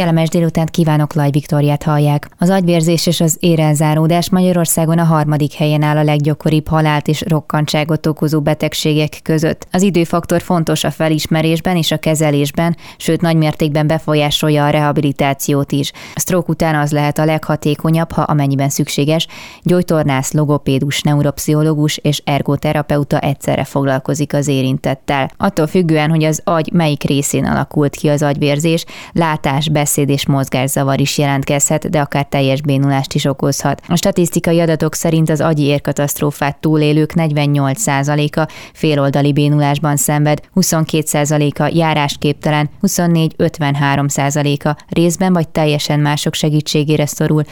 Kellemes délutánt kívánok, Laj Viktoriát hallják. Az agyvérzés és az érelzáródás Magyarországon a harmadik helyen áll a leggyakoribb halált és rokkantságot okozó betegségek között. Az időfaktor fontos a felismerésben és a kezelésben, sőt nagymértékben befolyásolja a rehabilitációt is. A stroke után az lehet a leghatékonyabb, ha amennyiben szükséges, gyógytornász, logopédus, neuropszichológus és ergoterapeuta egyszerre foglalkozik az érintettel. Attól függően, hogy az agy melyik részén alakult ki az agyvérzés, látás, beszéd és mozgászavar is jelentkezhet, de akár teljes bénulást is okozhat. A statisztikai adatok szerint az agyi érkatasztrófát túlélők 48%-a féloldali bénulásban szenved, 22%-a járásképtelen, 24-53%-a részben vagy teljesen mások segítségére szorul,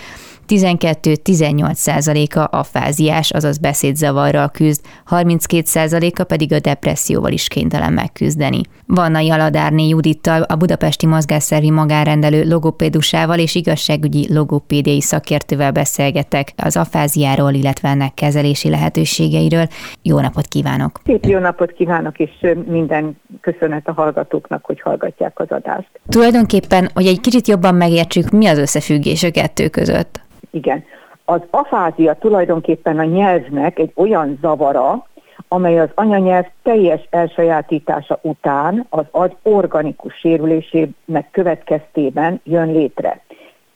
12-18%-a afáziás, azaz beszédzavarral küzd, 32%-a pedig a depresszióval is kénytelen megküzdeni. Vanna Jaladárné Judittal, a budapesti mozgásszervi magánrendelő logopédusával és igazságügyi logopédiai szakértővel beszélgetek az afáziáról, illetve ennek kezelési lehetőségeiről. Jó napot kívánok! Szép jó napot kívánok, és minden köszönet a hallgatóknak, hogy hallgatják az adást. Tulajdonképpen, hogy egy kicsit jobban megértsük, mi az összefüggés a kettő között? Igen. Az afázia tulajdonképpen a nyelvnek egy olyan zavara, amely az anyanyelv teljes elsajátítása után az agy organikus sérülésének következtében jön létre.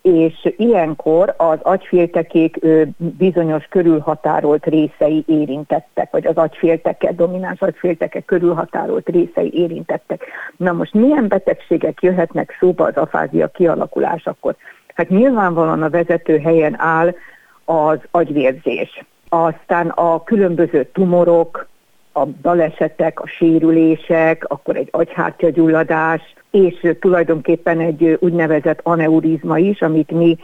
És ilyenkor az agyféltekék bizonyos körülhatárolt részei érintettek, vagy az agyfélteke, domináns agyfélteke körülhatárolt részei érintettek. Na most milyen betegségek jöhetnek szóba az afázia kialakulásakor? Hát nyilvánvalóan a vezető helyen áll az agyvérzés. Aztán a különböző tumorok, a balesetek, a sérülések, akkor egy agyhártyagyulladás, és tulajdonképpen egy úgynevezett aneurizma is, amit mi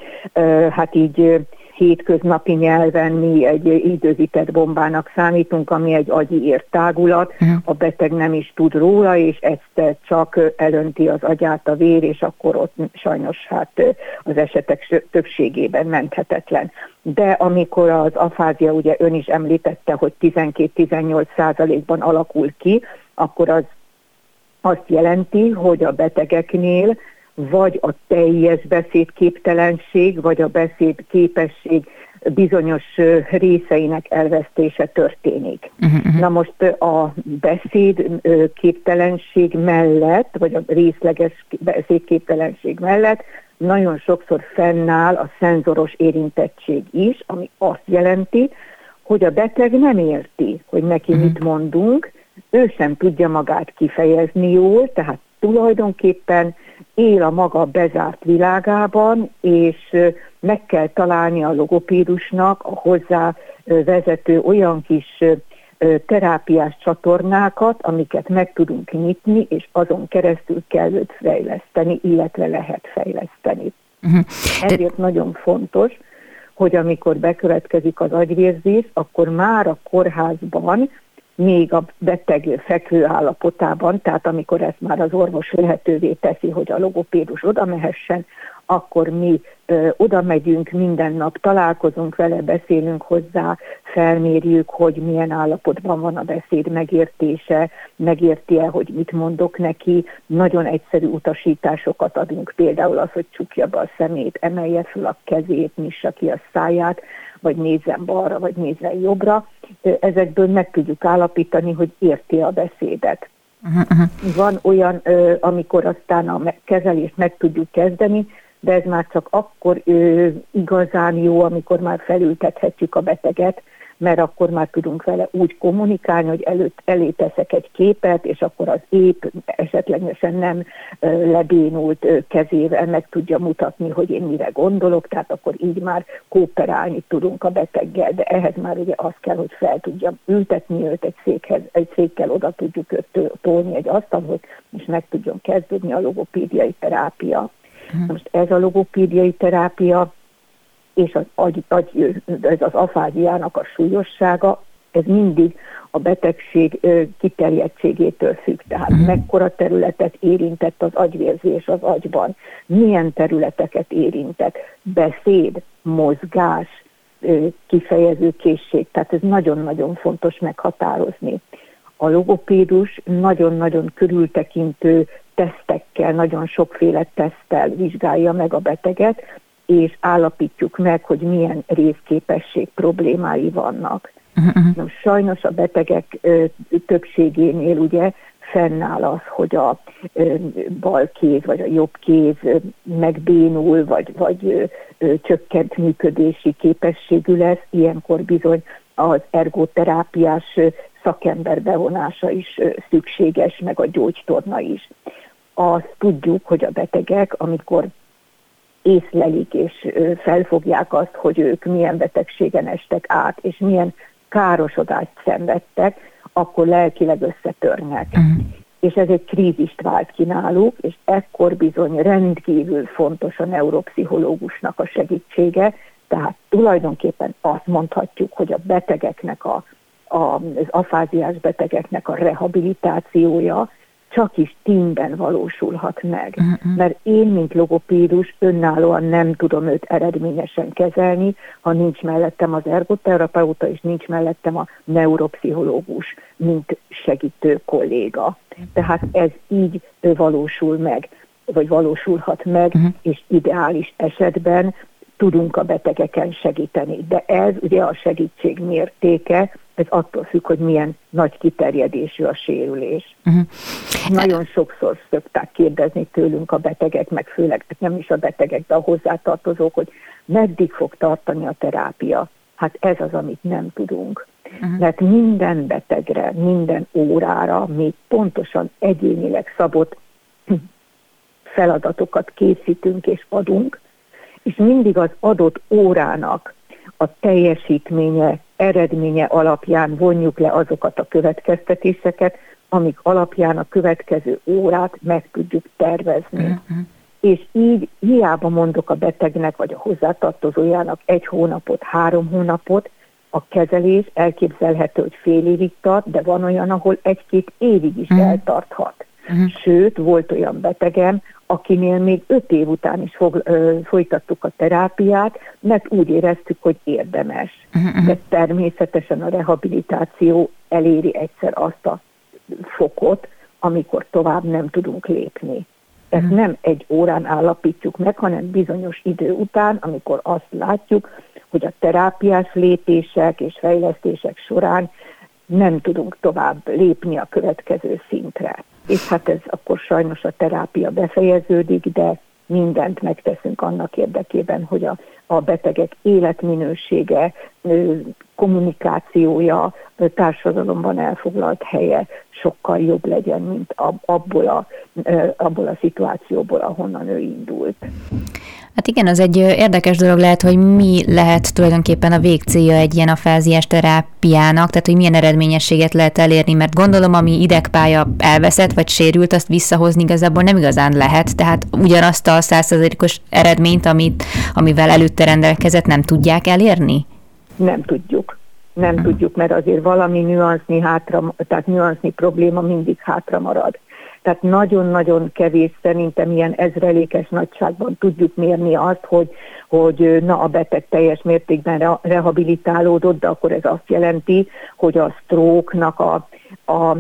hát így hétköznapi nyelven mi egy időzített bombának számítunk, ami egy agyi értágulat, uh-huh. a beteg nem is tud róla, és ezt csak elönti az agyát a vér, és akkor ott sajnos hát az esetek többségében menthetetlen. De amikor az afázia, ugye ön is említette, hogy 12-18 százalékban alakul ki, akkor az azt jelenti, hogy a betegeknél vagy a teljes beszédképtelenség, vagy a beszédképesség bizonyos részeinek elvesztése történik. Uh-huh. Na most a beszéd képtelenség mellett, vagy a részleges beszédképtelenség mellett nagyon sokszor fennáll a szenzoros érintettség is, ami azt jelenti, hogy a beteg nem érti, hogy neki uh-huh. mit mondunk, ő sem tudja magát kifejezni jól, tehát tulajdonképpen él a maga bezárt világában, és meg kell találni a logopédusnak a hozzá vezető olyan kis terápiás csatornákat, amiket meg tudunk nyitni, és azon keresztül kell őt fejleszteni, illetve lehet fejleszteni. Uh-huh. Ezért nagyon fontos, hogy amikor bekövetkezik az agyvérzés, akkor már a kórházban még a beteg fekvő állapotában, tehát amikor ezt már az orvos lehetővé teszi, hogy a logopédus oda mehessen, akkor mi ö, oda megyünk minden nap, találkozunk vele, beszélünk hozzá, felmérjük, hogy milyen állapotban van a beszéd megértése, megérti-e, hogy mit mondok neki. Nagyon egyszerű utasításokat adunk, például az, hogy csukja be a szemét, emelje fel a kezét, nyissa ki a száját, vagy nézzen balra, vagy nézzen jobbra. Ezekből meg tudjuk állapítani, hogy érti a beszédet. Uh-huh. Van olyan, amikor aztán a kezelést meg tudjuk kezdeni, de ez már csak akkor igazán jó, amikor már felültethetjük a beteget, mert akkor már tudunk vele úgy kommunikálni, hogy előtt elé teszek egy képet, és akkor az épp esetlegesen nem lebénult kezével meg tudja mutatni, hogy én mire gondolok, tehát akkor így már kooperálni tudunk a beteggel, de ehhez már ugye az kell, hogy fel tudjam ültetni őt egy székhez, egy székkel oda tudjuk őt tolni egy asztalhoz, és meg tudjon kezdődni a logopédiai terápia. Uh-huh. Most ez a logopédiai terápia és az, agy, agy, ez az afáziának a súlyossága Ez mindig a betegség kiterjedtségétől függ, tehát uh-huh. mekkora területet érintett az agyvérzés az agyban, milyen területeket érintett, beszéd, mozgás, kifejező készség, tehát ez nagyon-nagyon fontos meghatározni. A logopédus nagyon-nagyon körültekintő tesztekkel, nagyon sokféle teszttel vizsgálja meg a beteget, és állapítjuk meg, hogy milyen részképesség problémái vannak. Uh-huh. Most sajnos a betegek ö, többségénél ugye fennáll az, hogy a ö, bal kéz vagy a jobb kéz ö, megbénul, vagy, vagy ö, csökkent működési képességű lesz, ilyenkor bizony az ergoterápiás szakember bevonása is szükséges, meg a gyógytorna is. Azt tudjuk, hogy a betegek, amikor észlelik és felfogják azt, hogy ők milyen betegségen estek át, és milyen károsodást szenvedtek, akkor lelkileg összetörnek. Uh-huh. És ez egy krízist vált ki náluk, és ekkor bizony rendkívül fontos a neuropszichológusnak a segítsége, tehát tulajdonképpen azt mondhatjuk, hogy a betegeknek, a, a, az afáziás betegeknek a rehabilitációja csak is tímben valósulhat meg. Uh-huh. Mert én, mint logopédus, önállóan nem tudom őt eredményesen kezelni, ha nincs mellettem az ergoterapeuta, és nincs mellettem a neuropszichológus, mint segítő kolléga. Tehát ez így valósul meg, vagy valósulhat meg, uh-huh. és ideális esetben tudunk a betegeken segíteni. De ez ugye a segítség mértéke, ez attól függ, hogy milyen nagy kiterjedésű a sérülés. Uh-huh. Nagyon sokszor szokták kérdezni tőlünk a betegek, meg főleg nem is a betegek, de a hozzátartozók, hogy meddig fog tartani a terápia. Hát ez az, amit nem tudunk. Uh-huh. Mert minden betegre, minden órára mi pontosan egyénileg szabott feladatokat készítünk és adunk, és mindig az adott órának a teljesítménye, eredménye alapján vonjuk le azokat a következtetéseket, amik alapján a következő órát meg tudjuk tervezni. Uh-huh. És így hiába mondok a betegnek vagy a hozzátartozójának egy hónapot, három hónapot, a kezelés elképzelhető, hogy fél évig tart, de van olyan, ahol egy-két évig is uh-huh. eltarthat. Uh-huh. Sőt, volt olyan betegem, akinél még öt év után is fog, ö, folytattuk a terápiát, mert úgy éreztük, hogy érdemes. Uh-huh. De természetesen a rehabilitáció eléri egyszer azt a fokot, amikor tovább nem tudunk lépni. Ezt uh-huh. nem egy órán állapítjuk meg, hanem bizonyos idő után, amikor azt látjuk, hogy a terápiás lépések és fejlesztések során nem tudunk tovább lépni a következő szintre és hát ez akkor sajnos a terápia befejeződik, de mindent megteszünk annak érdekében, hogy a, a betegek életminősége, kommunikációja, társadalomban elfoglalt helye sokkal jobb legyen, mint abból a, abból a szituációból, ahonnan ő indult. Hát igen, az egy érdekes dolog lehet, hogy mi lehet tulajdonképpen a végcélja egy ilyen afáziás terápiának, tehát hogy milyen eredményességet lehet elérni, mert gondolom, ami idegpálya elveszett vagy sérült, azt visszahozni igazából nem igazán lehet, tehát ugyanazt a százszerzalékos eredményt, amit, amivel előtte rendelkezett, nem tudják elérni? Nem tudjuk. Nem hmm. tudjuk, mert azért valami nüansznyi hátra, tehát nüansznyi probléma mindig hátra marad. Tehát nagyon-nagyon kevés szerintem ilyen ezrelékes nagyságban tudjuk mérni azt, hogy, hogy na a beteg teljes mértékben rehabilitálódott, de akkor ez azt jelenti, hogy a stroke-nak a, a, a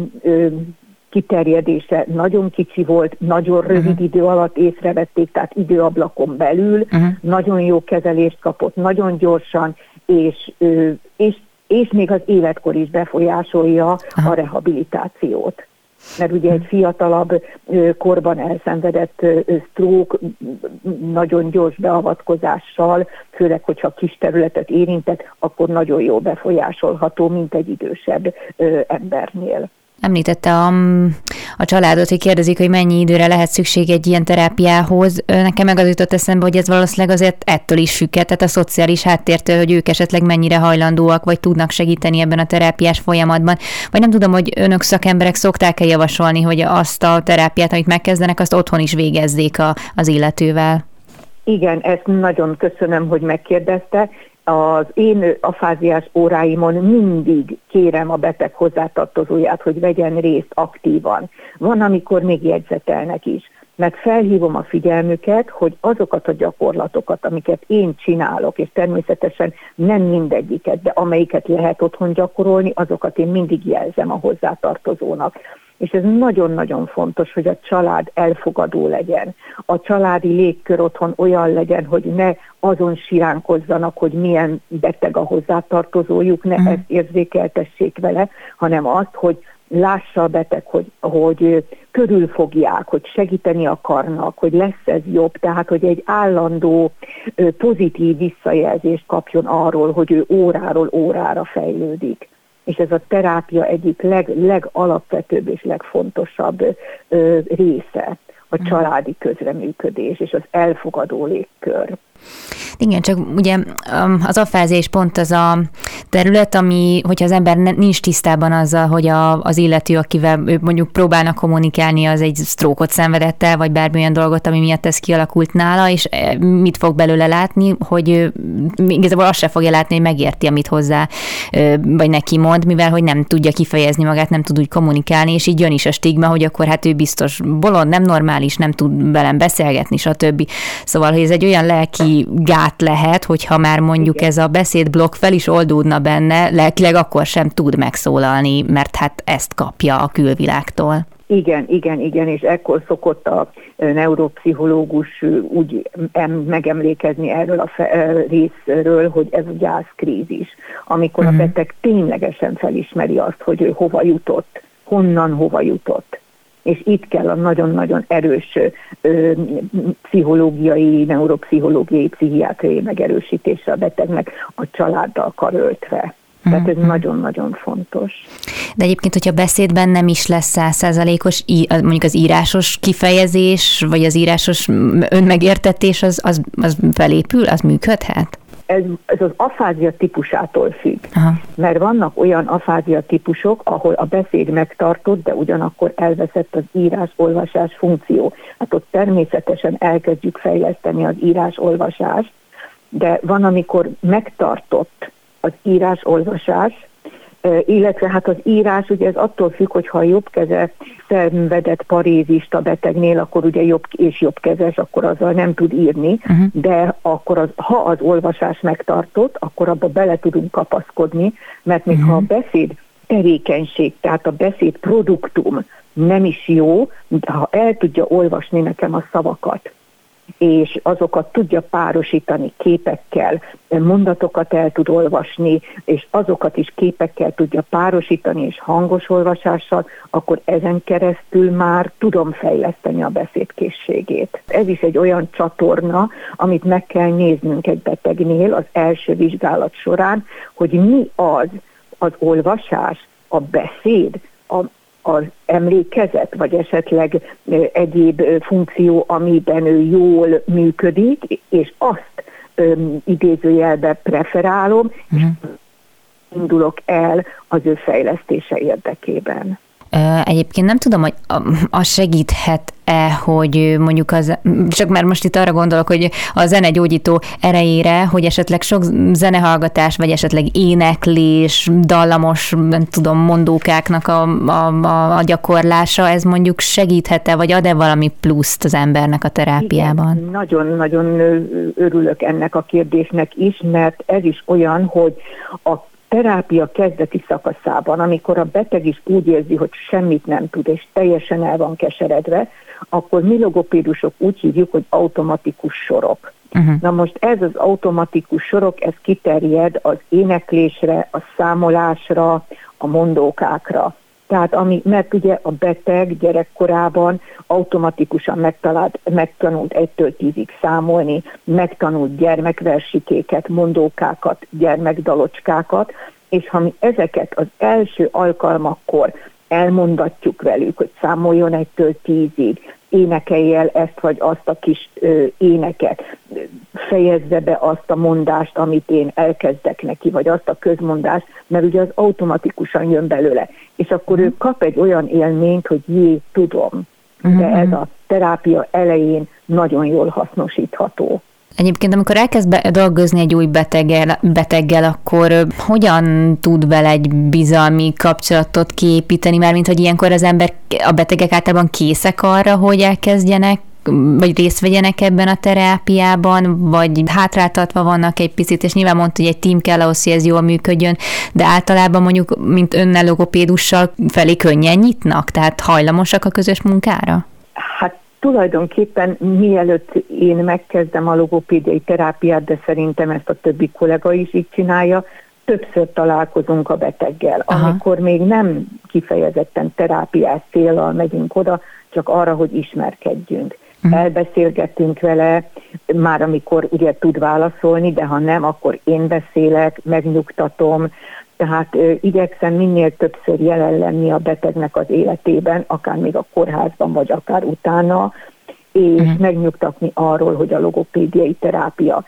kiterjedése nagyon kicsi volt, nagyon rövid uh-huh. idő alatt észrevették, tehát időablakon belül, uh-huh. nagyon jó kezelést kapott, nagyon gyorsan, és, és, és még az életkor is befolyásolja uh-huh. a rehabilitációt mert ugye egy fiatalabb korban elszenvedett stroke nagyon gyors beavatkozással, főleg, hogyha kis területet érintett, akkor nagyon jó befolyásolható, mint egy idősebb embernél. Említette a, a családot, hogy kérdezik, hogy mennyi időre lehet szükség egy ilyen terápiához. Nekem meg az jutott eszembe, hogy ez valószínűleg azért ettől is függ, tehát a szociális háttértől, hogy ők esetleg mennyire hajlandóak, vagy tudnak segíteni ebben a terápiás folyamatban. Vagy nem tudom, hogy önök szakemberek szokták-e javasolni, hogy azt a terápiát, amit megkezdenek, azt otthon is végezzék a, az illetővel. Igen, ezt nagyon köszönöm, hogy megkérdezte az én afáziás óráimon mindig kérem a beteg hozzátartozóját, hogy vegyen részt aktívan. Van, amikor még jegyzetelnek is mert felhívom a figyelmüket, hogy azokat a gyakorlatokat, amiket én csinálok, és természetesen nem mindegyiket, de amelyiket lehet otthon gyakorolni, azokat én mindig jelzem a hozzátartozónak. És ez nagyon-nagyon fontos, hogy a család elfogadó legyen. A családi légkör otthon olyan legyen, hogy ne azon siránkozzanak, hogy milyen beteg a hozzátartozójuk, ne mm. ezt érzékeltessék vele, hanem azt, hogy lássa a beteg, hogy, hogy körülfogják, hogy segíteni akarnak, hogy lesz ez jobb, tehát hogy egy állandó pozitív visszajelzést kapjon arról, hogy ő óráról órára fejlődik. És ez a terápia egyik leg, legalapvetőbb és legfontosabb ö, része a mm. családi közreműködés és az elfogadó légkör. Igen, csak ugye um, az afázés pont az a terület, ami, hogyha az ember nincs tisztában azzal, hogy a, az illető, akivel ő mondjuk próbálnak kommunikálni, az egy sztrókot szenvedett el, vagy bármilyen dolgot, ami miatt ez kialakult nála, és eh, mit fog belőle látni, hogy igazából azt se fogja látni, hogy megérti, amit hozzá, vagy neki mond, mivel hogy nem tudja kifejezni magát, nem tud úgy kommunikálni, és így jön is a stigma, hogy akkor hát ő biztos bolond, nem normális, nem tud velem beszélgetni, stb. Szóval, hogy ez egy olyan lelki gát lehet, hogyha már mondjuk Igen. ez a beszédblokk fel is oldódna benne, lelkileg akkor sem tud megszólalni, mert hát ezt kapja a külvilágtól. Igen, igen, igen, és ekkor szokott a neuropszichológus úgy megemlékezni erről a részről, hogy ez a gyászkrízis, amikor uh-huh. a mhm. beteg ténylegesen felismeri azt, hogy ő hova jutott, honnan hova jutott és itt kell a nagyon-nagyon erős ö, pszichológiai, neuropszichológiai, pszichiátriai megerősítése a betegnek a családdal karöltve. Tehát ez mhm. nagyon-nagyon fontos. De egyébként, hogyha beszédben nem is lesz százszázalékos, mondjuk az írásos kifejezés, vagy az írásos önmegértetés, az, az, az felépül, az működhet? Ez, ez az afázia típusától függ. Aha. Mert vannak olyan afázia típusok, ahol a beszéd megtartott, de ugyanakkor elveszett az írás-olvasás funkció. Hát ott természetesen elkezdjük fejleszteni az írás-olvasást, de van, amikor megtartott az írás-olvasás, illetve hát az írás, ugye ez attól függ, hogy ha a jobb keze szenvedett a betegnél, akkor ugye jobb és jobb kezes, akkor azzal nem tud írni, uh-huh. de akkor az, ha az olvasás megtartott, akkor abba bele tudunk kapaszkodni, mert még uh-huh. ha a beszéd tevékenység, tehát a beszéd produktum nem is jó, de ha el tudja olvasni nekem a szavakat, és azokat tudja párosítani képekkel, mondatokat el tud olvasni, és azokat is képekkel tudja párosítani, és hangos olvasással, akkor ezen keresztül már tudom fejleszteni a beszédkészségét. Ez is egy olyan csatorna, amit meg kell néznünk egy betegnél az első vizsgálat során, hogy mi az az olvasás, a beszéd, a, az emlékezet, vagy esetleg egyéb funkció, amiben ő jól működik, és azt öm, idézőjelbe preferálom, uh-huh. és mhm. indulok el az ő fejlesztése érdekében. Egyébként nem tudom, hogy az segíthet-e, hogy mondjuk az, csak már most itt arra gondolok, hogy a zene gyógyító erejére, hogy esetleg sok zenehallgatás, vagy esetleg éneklés, dallamos, nem tudom, mondókáknak a, a, a gyakorlása, ez mondjuk segíthet-e, vagy ad-e valami pluszt az embernek a terápiában? Nagyon-nagyon örülök ennek a kérdésnek is, mert ez is olyan, hogy a terápia kezdeti szakaszában, amikor a beteg is úgy érzi, hogy semmit nem tud, és teljesen el van keseredve, akkor mi logopédusok úgy hívjuk, hogy automatikus sorok. Uh-huh. Na most ez az automatikus sorok, ez kiterjed az éneklésre, a számolásra, a mondókákra. Tehát ami, mert ugye a beteg gyerekkorában automatikusan megtalált, megtanult egytől tízig számolni, megtanult gyermekversikéket, mondókákat, gyermekdalocskákat, és ha mi ezeket az első alkalmakkor elmondatjuk velük, hogy számoljon egytől tízig, énekelj el ezt vagy azt a kis ö, éneket, fejezze be azt a mondást, amit én elkezdek neki, vagy azt a közmondást, mert ugye az automatikusan jön belőle. És akkor ő kap egy olyan élményt, hogy jé, tudom. De mhm. ez a terápia elején nagyon jól hasznosítható. Egyébként, amikor elkezd be dolgozni egy új beteggel, beteggel, akkor hogyan tud vele egy bizalmi kapcsolatot kiépíteni, már mint hogy ilyenkor az ember, a betegek általában készek arra, hogy elkezdjenek vagy részt vegyenek ebben a terápiában, vagy hátráltatva vannak egy picit, és nyilván mondta, hogy egy tím kell ahhoz, hogy ez jól működjön, de általában mondjuk, mint önnel logopédussal felé könnyen nyitnak, tehát hajlamosak a közös munkára? Hát tulajdonképpen mielőtt én megkezdem a logopédiai terápiát, de szerintem ezt a többi kollega is így csinálja, többször találkozunk a beteggel, Aha. amikor még nem kifejezetten terápiás célral megyünk oda, csak arra, hogy ismerkedjünk. Uh-huh. Elbeszélgetünk vele, már amikor ugye tud válaszolni, de ha nem, akkor én beszélek, megnyugtatom, tehát igyekszem minél többször jelen lenni a betegnek az életében, akár még a kórházban, vagy akár utána, és uh-huh. megnyugtatni arról, hogy a logopédiai terápia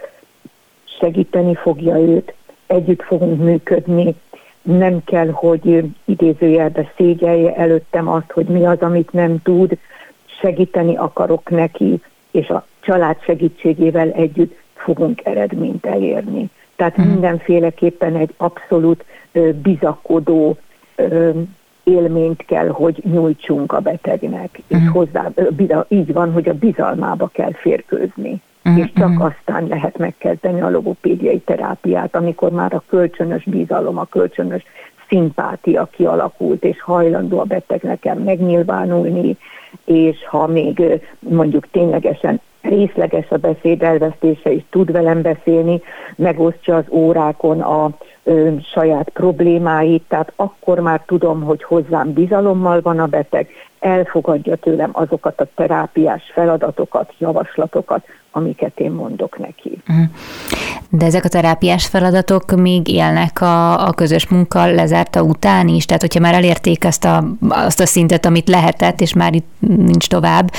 segíteni fogja őt, együtt fogunk működni, nem kell, hogy idézőjelbe szégyelje előttem azt, hogy mi az, amit nem tud, segíteni akarok neki, és a család segítségével együtt fogunk eredményt elérni. Tehát hmm. mindenféleképpen egy abszolút bizakodó élményt kell, hogy nyújtsunk a betegnek, és hozzá, ö, így van, hogy a bizalmába kell férkőzni. Mm-hmm. és csak aztán lehet megkezdeni a logopédiai terápiát, amikor már a kölcsönös bizalom, a kölcsönös szimpátia kialakult, és hajlandó a beteg nekem megnyilvánulni, és ha még mondjuk ténylegesen részleges a beszéd elvesztése, és tud velem beszélni, megosztja az órákon a ö, saját problémáit, tehát akkor már tudom, hogy hozzám bizalommal van a beteg, elfogadja tőlem azokat a terápiás feladatokat, javaslatokat, amiket én mondok neki. Mhm. De ezek a terápiás feladatok még élnek a, a közös munka lezárta után is? Tehát, hogyha már elérték azt a, azt a szintet, amit lehetett, és már itt nincs tovább,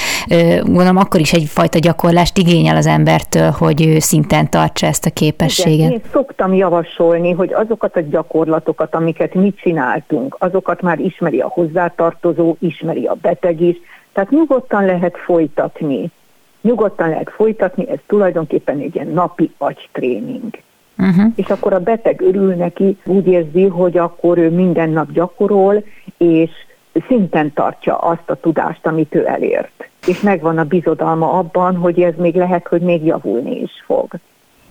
gondolom akkor is egyfajta gyakorlást igényel az embertől, hogy ő szinten tartsa ezt a képességet. Igen, én szoktam javasolni, hogy azokat a gyakorlatokat, amiket mi csináltunk, azokat már ismeri a hozzátartozó, ismeri a beteg is, tehát nyugodtan lehet folytatni nyugodtan lehet folytatni, ez tulajdonképpen egy ilyen napi agytréning. Uh-huh. És akkor a beteg örül neki, úgy érzi, hogy akkor ő minden nap gyakorol, és szinten tartja azt a tudást, amit ő elért. És megvan a bizodalma abban, hogy ez még lehet, hogy még javulni is fog.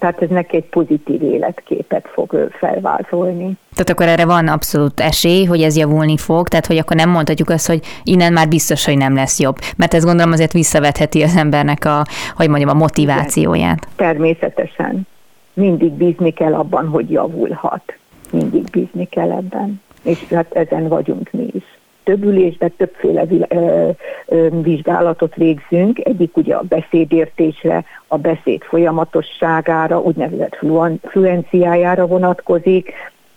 Tehát ez neki egy pozitív életképet fog felvázolni. Tehát akkor erre van abszolút esély, hogy ez javulni fog, tehát hogy akkor nem mondhatjuk azt, hogy innen már biztos, hogy nem lesz jobb. Mert ez gondolom azért visszavetheti az embernek a, hogy mondjam, a motivációját. Természetesen. Mindig bízni kell abban, hogy javulhat. Mindig bízni kell ebben. És hát ezen vagyunk mi is több ülésben többféle vizsgálatot végzünk. Egyik ugye a beszédértésre, a beszéd folyamatosságára, úgynevezett fluenciájára vonatkozik,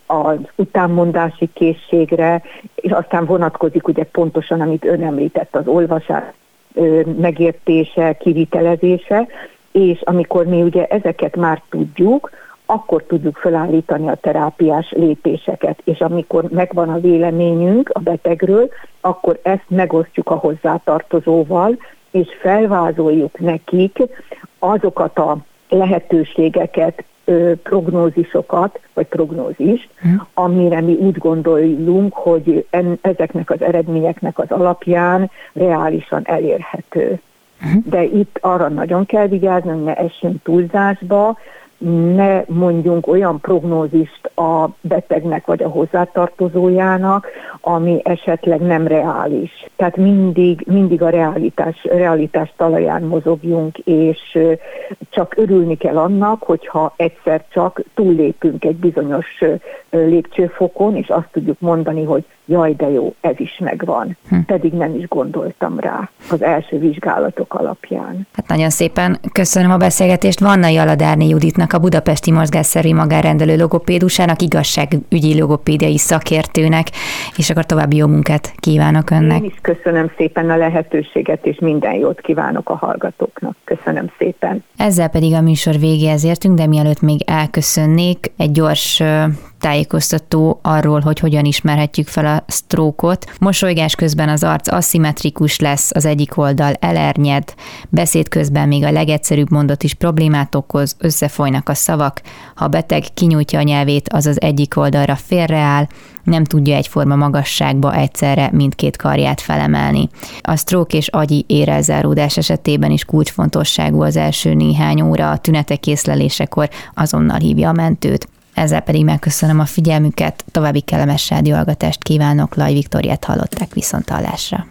az utánmondási készségre, és aztán vonatkozik ugye pontosan, amit ön említett, az olvasás megértése, kivitelezése, és amikor mi ugye ezeket már tudjuk, akkor tudjuk felállítani a terápiás lépéseket, és amikor megvan a véleményünk a betegről, akkor ezt megosztjuk a hozzátartozóval, és felvázoljuk nekik azokat a lehetőségeket, prognózisokat, vagy prognózis, mm. amire mi úgy gondolunk, hogy en, ezeknek az eredményeknek az alapján reálisan elérhető. Mm. De itt arra nagyon kell vigyázni, hogy ne essünk túlzásba, ne mondjunk olyan prognózist a betegnek vagy a hozzátartozójának, ami esetleg nem reális. Tehát mindig, mindig a realitás, realitás talaján mozogjunk, és csak örülni kell annak, hogyha egyszer csak túllépünk egy bizonyos lépcsőfokon, és azt tudjuk mondani, hogy jaj, de jó, ez is megvan. Hm. Pedig nem is gondoltam rá az első vizsgálatok alapján. Hát nagyon szépen köszönöm a beszélgetést. Vanna Jaladárni Juditnak, a Budapesti Mozgásszerű Magánrendelő logopédusának, igazságügyi logopédiai szakértőnek, és akkor további jó munkát kívánok önnek. Én is köszönöm szépen a lehetőséget, és minden jót kívánok a hallgatóknak. Köszönöm szépen. Ezzel pedig a műsor végéhez értünk, de mielőtt még elköszönnék, egy gyors tájékoztató arról, hogy hogyan ismerhetjük fel a sztrókot. Mosolygás közben az arc aszimmetrikus lesz, az egyik oldal elernyed, beszéd közben még a legegyszerűbb mondat is problémát okoz, összefolynak a szavak, ha a beteg kinyújtja a nyelvét, az az egyik oldalra félreáll, nem tudja egyforma magasságba egyszerre mindkét karját felemelni. A stroke és agyi érelzáródás esetében is kulcsfontosságú az első néhány óra a tünetek észlelésekor azonnal hívja a mentőt. Ezzel pedig megköszönöm a figyelmüket, további kellemes rádióhallgatást kívánok, Laj Viktoriát hallották viszont hallásra.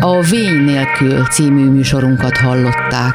A Vény nélkül című műsorunkat hallották.